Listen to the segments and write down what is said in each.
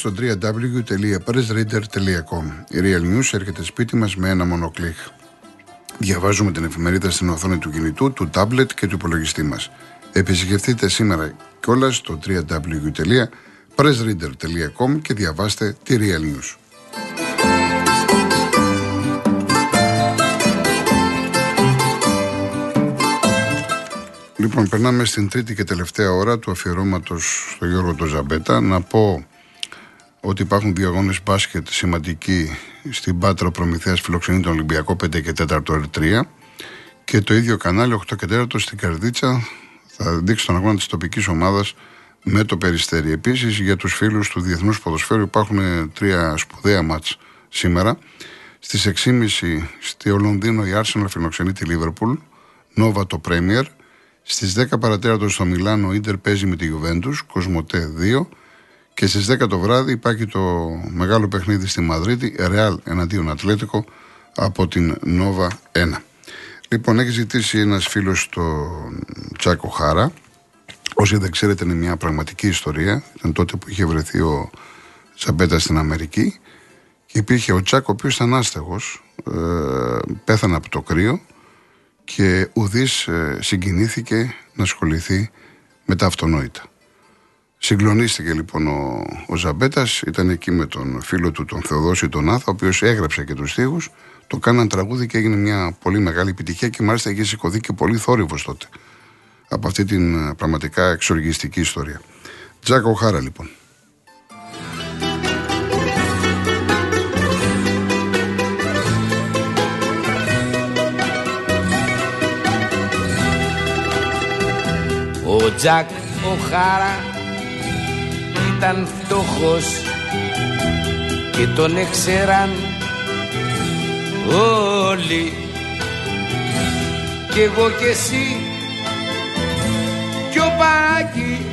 στο www.pressreader.com. Η Real News έρχεται σπίτι μας με ένα μόνο κλικ. Διαβάζουμε την εφημερίδα στην οθόνη του κινητού, του τάμπλετ και του υπολογιστή μας. Επισκεφτείτε σήμερα κιόλας στο www.pressreader.com και διαβάστε τη Real News. Λοιπόν, περνάμε στην τρίτη και τελευταία ώρα του αφιερώματος στο Γιώργο Τοζαμπέτα. Να πω ότι υπάρχουν δύο αγώνες μπάσκετ σημαντικοί στην Πάτρα Προμηθέας φιλοξενεί τον Ολυμπιακό 5 και 4 R3 και το ίδιο κανάλι 8 και 4 στην Καρδίτσα θα δείξει τον αγώνα της τοπικής ομάδας με το Περιστέρι. Επίσης για τους φίλους του Διεθνούς Ποδοσφαίρου υπάρχουν τρία σπουδαία μάτς σήμερα. Στις 6.30 στο Λονδίνο η Arsenal φιλοξενεί τη Liverpool, Nova το Premier. Στις 10 παρατέρατο στο Μιλάνο ο Ιντερ παίζει με τη Juventus, Κοσμοτέ 2. Και στις 10 το βράδυ υπάρχει το μεγάλο παιχνίδι στη Μαδρίτη, Ρεάλ εναντίον Ατλέτικο από την Νόβα 1. Λοιπόν, έχει ζητήσει ένας φίλος το Τσάκο Χάρα. Όσοι δεν ξέρετε, είναι μια πραγματική ιστορία. Ήταν τότε που είχε βρεθεί ο Τσαμπέτα στην Αμερική. Και υπήρχε ο Τσάκο, ο οποίος ήταν άστεγος, ε, πέθανε από το κρύο και ουδής ε, συγκινήθηκε να ασχοληθεί με τα αυτονόητα. Συγκλονίστηκε λοιπόν ο, ο Ζαμπέτας, ήταν εκεί με τον φίλο του, τον Θεοδόση τον Άθα, ο οποίος έγραψε και τους στίχους. Το κάναν τραγούδι και έγινε μια πολύ μεγάλη επιτυχία και μάλιστα είχε σηκωθεί και πολύ θόρυβος τότε. Από αυτή την ε, πραγματικά εξοργιστική ιστορία. Τζάκο Χάρα λοιπόν. Ο Τζακ ο Χάρα ήταν φτωχός και τον έξεραν όλοι. Κι εγώ κι εσύ κι ο Πάκη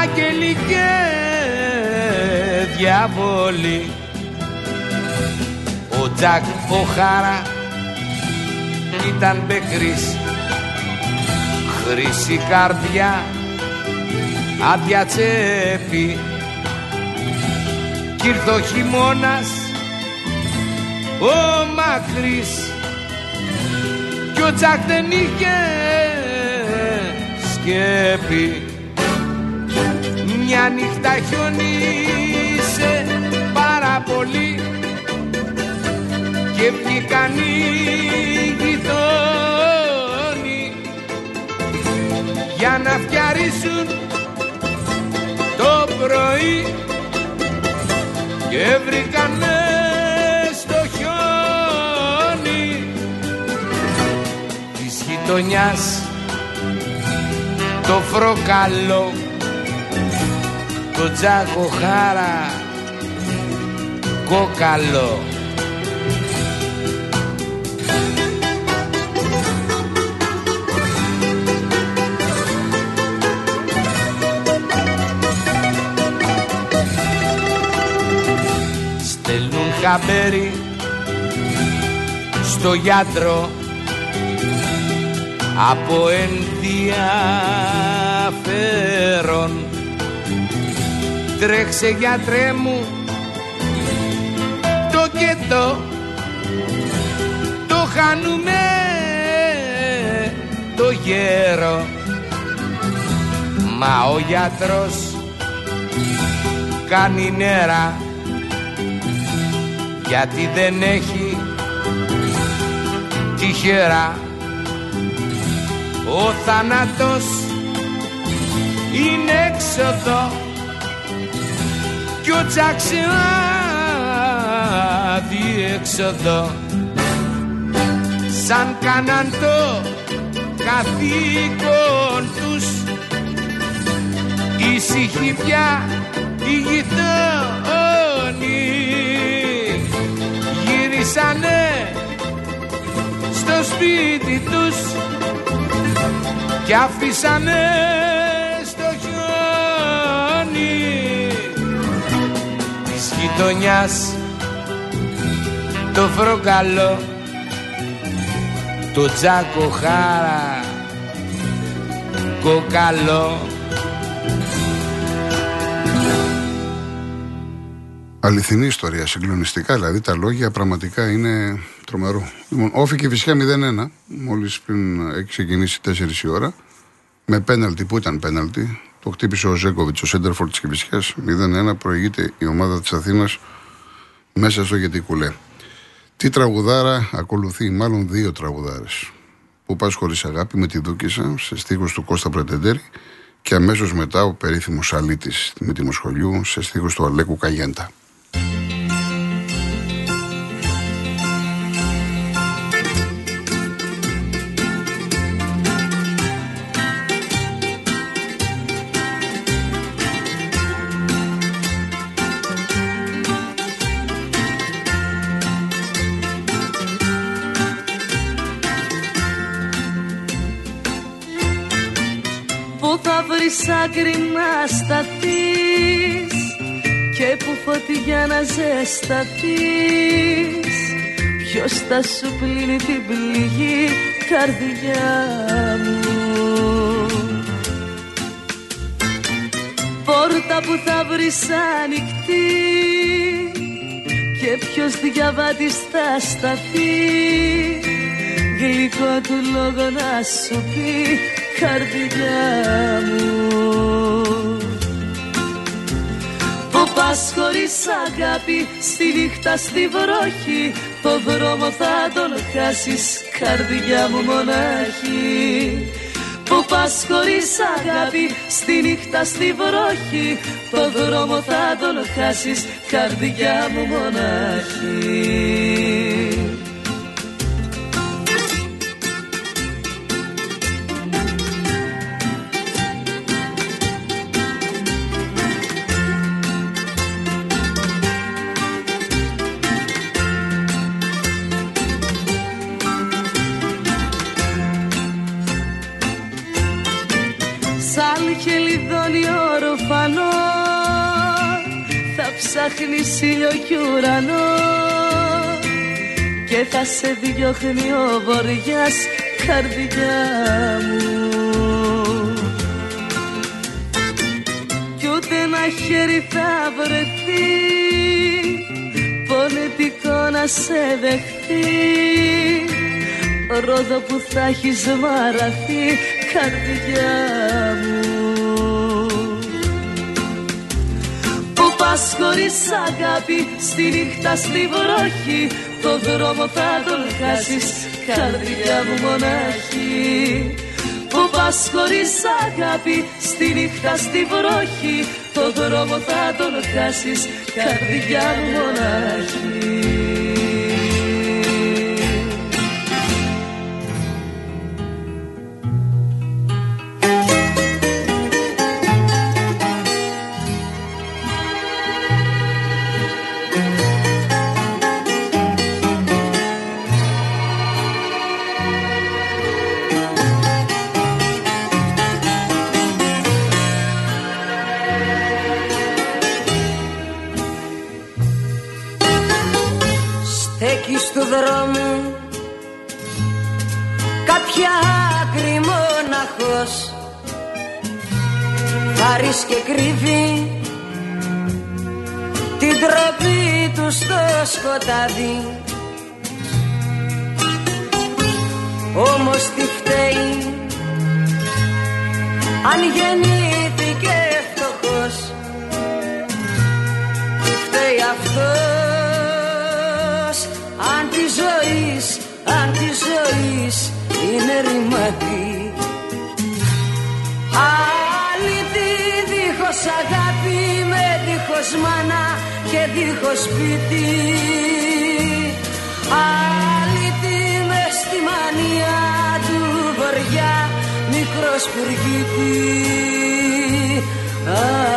άγγελοι και διαβόλοι. Ο Τζακ ο Χάρα ήταν μπεκρής χρυσή καρδιά άδεια τσέπη. Κι ήρθε ο χειμώνας ο μακρύς. Κι ο Τζακ δεν είχε σκέπη. Μια νύχτα χιονίσε πάρα πολύ. Και βγήκαν οι γειτόνι για να φτιαρίσουν το πρωί και βρήκανε στο χιόνι της γειτονιάς το φροκαλό το τζάκο χάρα κόκαλο χαμπέρι στο γιατρό από ενδιαφέρον. Τρέξε γιατρέ μου το και το το χάνουμε το γέρο. Μα ο γιατρός κάνει νερά γιατί δεν έχει τυχερά ο θάνατος είναι έξοδο κι ο τσάξινα διέξοδο σαν κάναν το καθήκον τους ήσυχοι πια οι γειτόνοι γυρίσανε στο σπίτι τους και αφήσανε στο χιόνι της γειτονιάς το φροκαλό το τζάκο χάρα κοκαλό Αληθινή ιστορία, συγκλονιστικά. Δηλαδή τα λόγια πραγματικά είναι τρομερό. Λοιπόν, όφη και φυσικά 0-1, μόλις πριν έχει ξεκινήσει 4 η ώρα. Με πέναλτι, που ήταν πέναλτι. Το χτύπησε ο Ζέκοβιτ, ο Σέντερφορ της Κυφυσιά. 0-1 προηγείται η ομάδα της Αθήνας μέσα στο γιατί κουλέ. Τι τραγουδάρα ακολουθεί, μάλλον δύο τραγουδάρες. Που πας χωρίς αγάπη με τη Δούκησα σε στίχος του Κώστα Πρετεντέρη και αμέσως μετά ο περίφημος Αλήτη με τη Μοσχολιού σε στίχος του Αλέκου Καγέντα. Άκρη να σταθείς και που φωτιά να ζεσταθείς. Ποιος θα σου πλύνει την πληγή καρδιά μου; Πόρτα που θα βρεις ανοιχτή και ποιος διαβάτης θα σταθεί. Γλυκό του λόγο να σου πει καρδιά Που πας χωρίς αγάπη στη νύχτα στη βροχή Το δρόμο θα τον χάσεις καρδιά μου μονάχη. Που πας χωρίς αγάπη στη νύχτα στη βροχή Το δρόμο θα τον χάσεις καρδιά μου μονάχη ψάχνεις ήλιο κι ουρανό. Και θα σε διώχνει ο βοριάς καρδιά μου. Κι ούτε ένα χέρι θα βρεθεί πονετικό να σε δεχθεί. Ρόδο που θα έχεις μαραθεί καρδιά μου. Πας χωρίς αγάπη Στη νύχτα στη βροχή Το δρόμο θα τον χάσεις Καρδιά μου μονάχη. Που πας χωρίς αγάπη Στη νύχτα στη βροχή Το δρόμο θα τον χάσεις Καρδιά μου μονάχη και κρύβει την τροπή του στο σκοτάδι. Όμως τι φταίει αν γεννήθηκε φτωχός. Τι φταίει αυτός. Αν της ζωής αν της ζωής είναι ρημάτι Δίχως αγάπη με δίχως μάνα και δίχως σπίτι. Αλήτη με στη μανία του βοριά μικρός πουργίτη Ίσως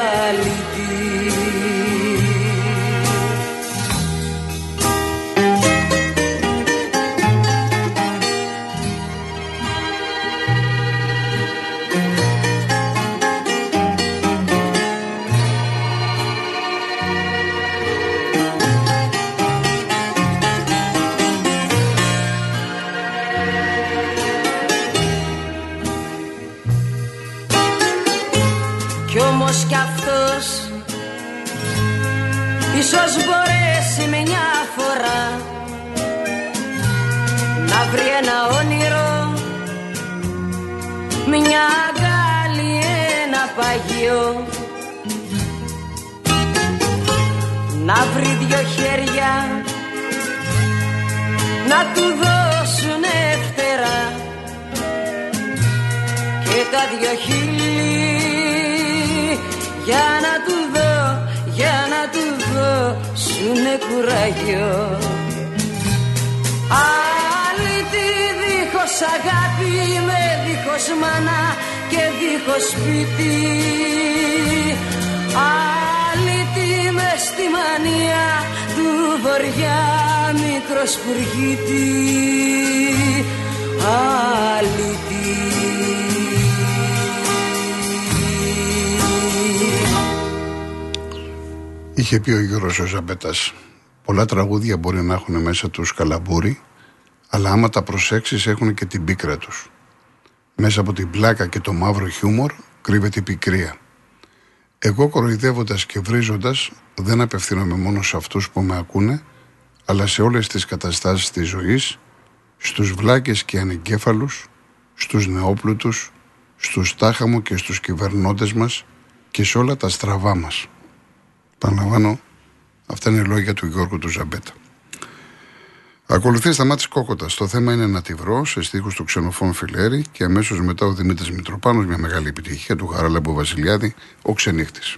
μια αγκάλη, ένα παγιό. Να βρει δυο χέρια να του δώσουν φτερά και τα δυο χείλη για να του δω, για να του δώσουνε κουράγιο. Αλήτη δίχως αγάπη με δίχως μάνα και δίχως σπίτι. Αλήτη με στη μανία του βοριά μικρός σπουργίτη Αλήτη Είχε πει ο Γιώργος ο Ζαμπέτας, πολλά τραγούδια μπορεί να έχουν μέσα τους καλαμπούρι, αλλά άμα τα προσέξεις έχουν και την πίκρα τους. Μέσα από την πλάκα και το μαύρο χιούμορ κρύβεται η πικρία. Εγώ κοροϊδεύοντας και βρίζοντας δεν απευθύνομαι μόνο σε αυτούς που με ακούνε, αλλά σε όλες τις καταστάσεις της ζωής, στους βλάκες και ανεγκέφαλους, στους νεόπλουτους, στους τάχαμο και στους κυβερνώντες μας και σε όλα τα στραβά μας. Παναλαμβάνω, αυτά είναι λόγια του Γιώργου του Ζαμπέτα. Ακολουθείς Σταμάτη Κόκοτα. Το θέμα είναι να τη βρω σε στίχους του Ξενοφών Φιλέρη και αμέσως μετά ο Δημήτρης Μητροπάνος, μια μεγάλη επιτυχία του Χαράλαμπου Βασιλιάδη, ο Ξενύχτης.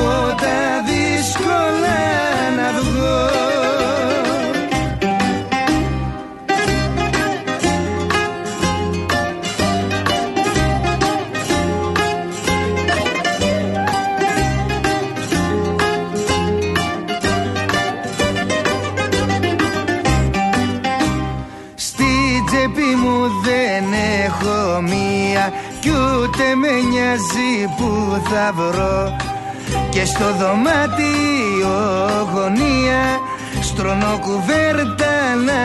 Κι από τα δύσκολα να βγω. Στη τσέπη μου δεν έχω μία Κι ούτε με νοιάζει που θα βρω. Και στο δωμάτιο γωνία Στρώνω κουβέρτα να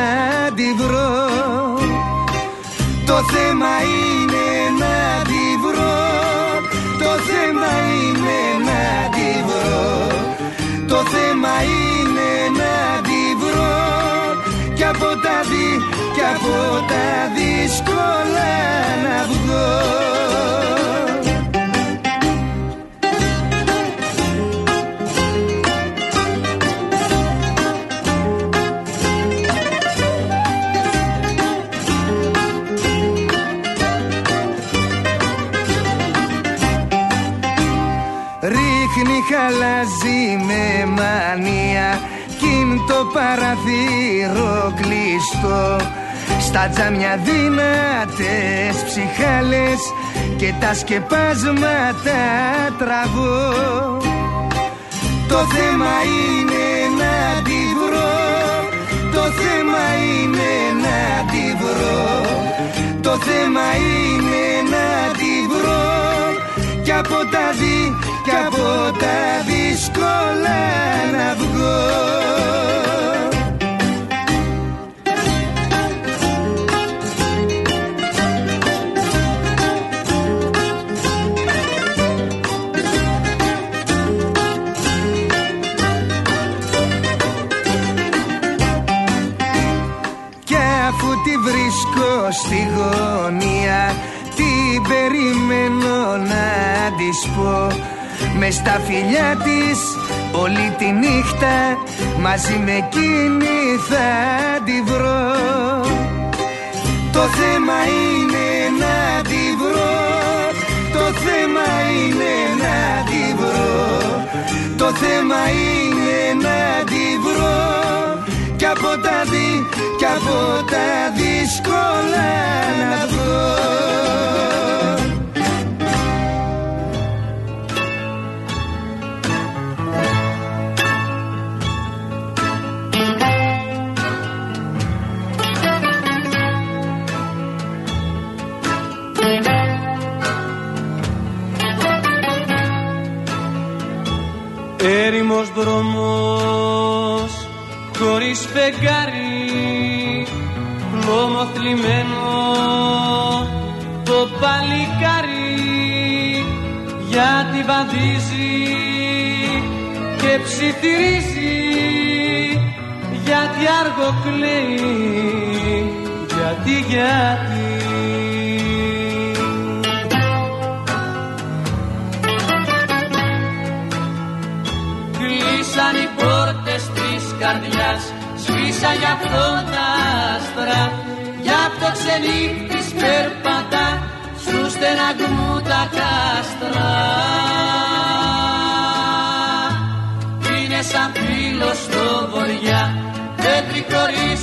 τη βρω. Το θέμα είναι να τη βρω Το θέμα είναι να τη βρω. Το θέμα είναι να τη βρω Κι από τα δι, κι από τα δύσκολα να βγω Ρίχνει χαλαζή με μανία. Κι είναι το παραθύρο κλειστό. Στα τζάμια δυνατές ψυχάλες Και τα σκεπάσματα τραβώ. Το θέμα είναι να τη βρω. Το θέμα είναι να τη βρω. Το θέμα είναι να τη βρω. Κι από τα δι, κι από τα δύσκολα να βγω στα φιλιά της. Όλη τη νύχτα Μαζί με εκείνη θα τη βρω. Το θέμα είναι να τη βρω. Το θέμα είναι να τη βρω. Το θέμα είναι να τη βρω. Κι από τα δι, κι από τα δύσκολα να ήλιος δρόμος χωρίς φεγγάρι λόμο θλιμμένο το παλικάρι γιατί βαδίζει και ψιθυρίζει γιατί αργοκλαίει γιατί, γιατί καρδιάς σβήσαν για αυτό τα άστρα. Για αυτό ξενύχτης περπατά σου στεναγμού τα κάστρα. Είναι σαν φίλος στο βοριά πέτρι χωρίς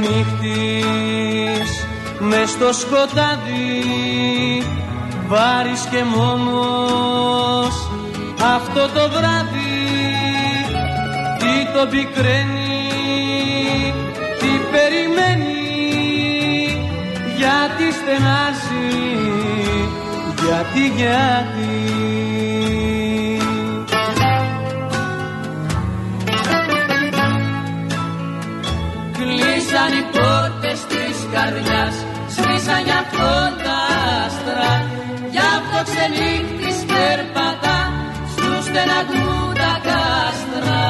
ξενύχτης μες στο σκοτάδι βάρης και μόνος. Αυτό το βράδυ τι το πικραίνει τι περιμένει γιατί στενάζει γιατί γιατί καρδιάς Σβήσαν για αυτό τα άστρα Για αυτό ξενύχτης περπατά Στους στεναγμού τα κάστρα.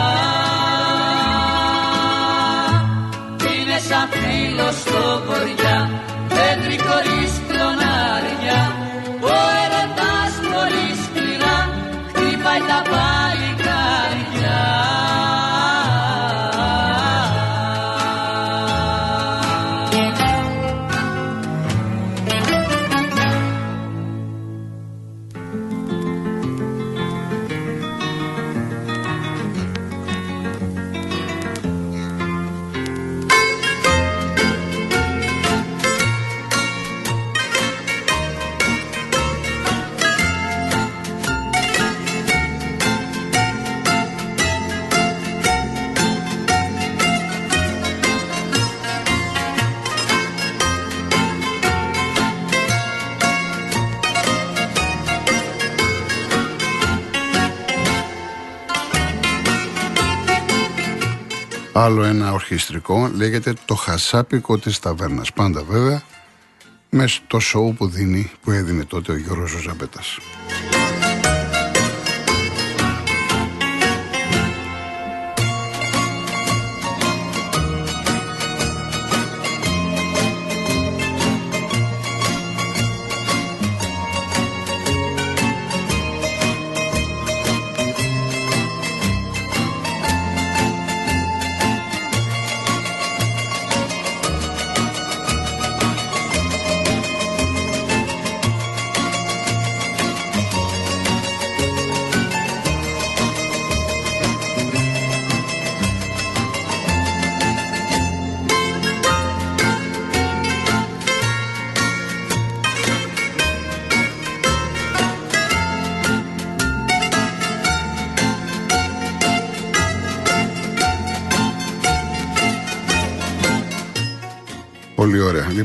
Είναι σαν φίλος στο βοριά Πέτρι χωρίς Άλλο ένα ορχιστρικό λέγεται το χασάπικο της ταβέρνας. Πάντα βέβαια μες στο σοου που δίνει, που έδινε τότε ο Γιώργος Ζωζαμπέτας.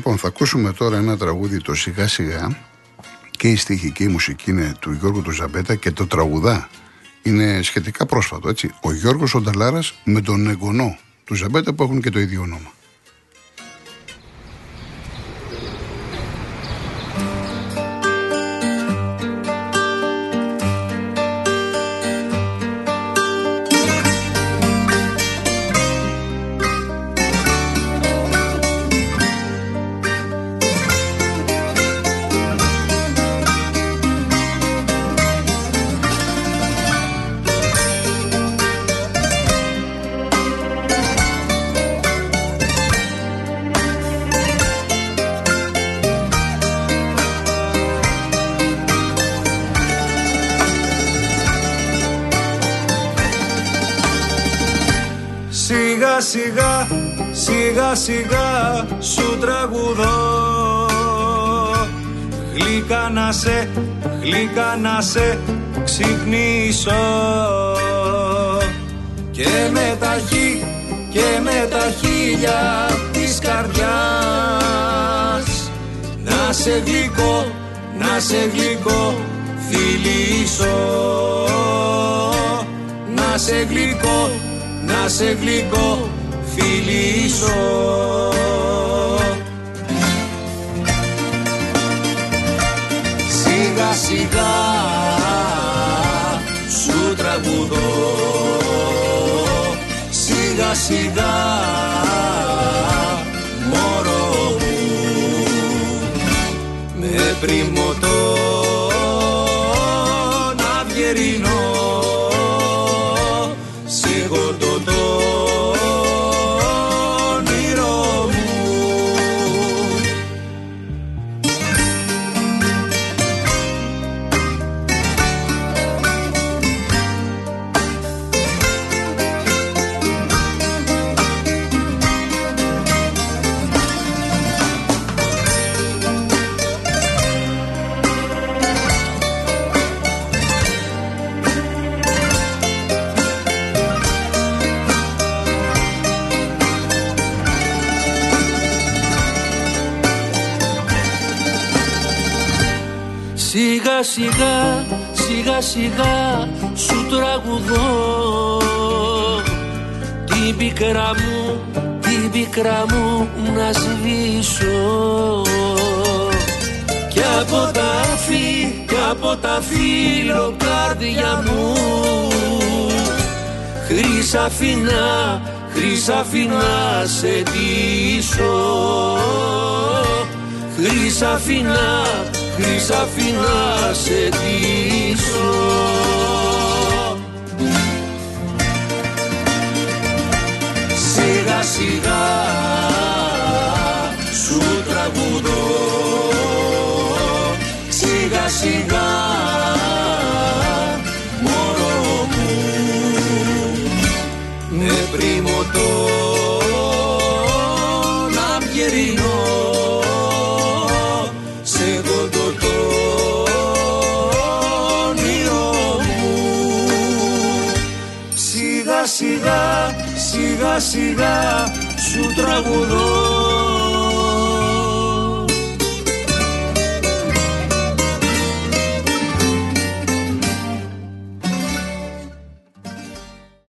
Λοιπόν, θα ακούσουμε τώρα ένα τραγούδι το σιγά σιγά και η στίχη και η μουσική είναι του Γιώργου του Ζαμπέτα και το τραγουδά είναι σχετικά πρόσφατο, έτσι. Ο Γιώργος Ονταλάρας με τον εγγονό του Ζαμπέτα που έχουν και το ίδιο όνομα. Σιγά σιγά σου τραγουδώ. Γλυκά να σε, γλυκά να σε ξυπνήσω. Και με τα χει, και με τα χίλια της καρδιάς. Να σε γλυκώ, να σε γλυκώ φιλήσω. Να σε γλυκώ, να σε γλυκώ φιλήσω Σιγά σιγά σου τραγουδώ. Σιγά σιγά μωρό μου με πριμωτό σιγά σιγά σιγά σου τραγουδώ. Την πίκρα μου, την πίκρα μου να σβήσω. Και από τα φύ, και από τα φύλλο καρδιά μου. Χρυσαφινά, χρυσαφινά σε ντύσω χρυσαφινά χρυσαφινά σε ντύσω Σιγά σιγά σιγά σιγά σιγά σου τραγουδώ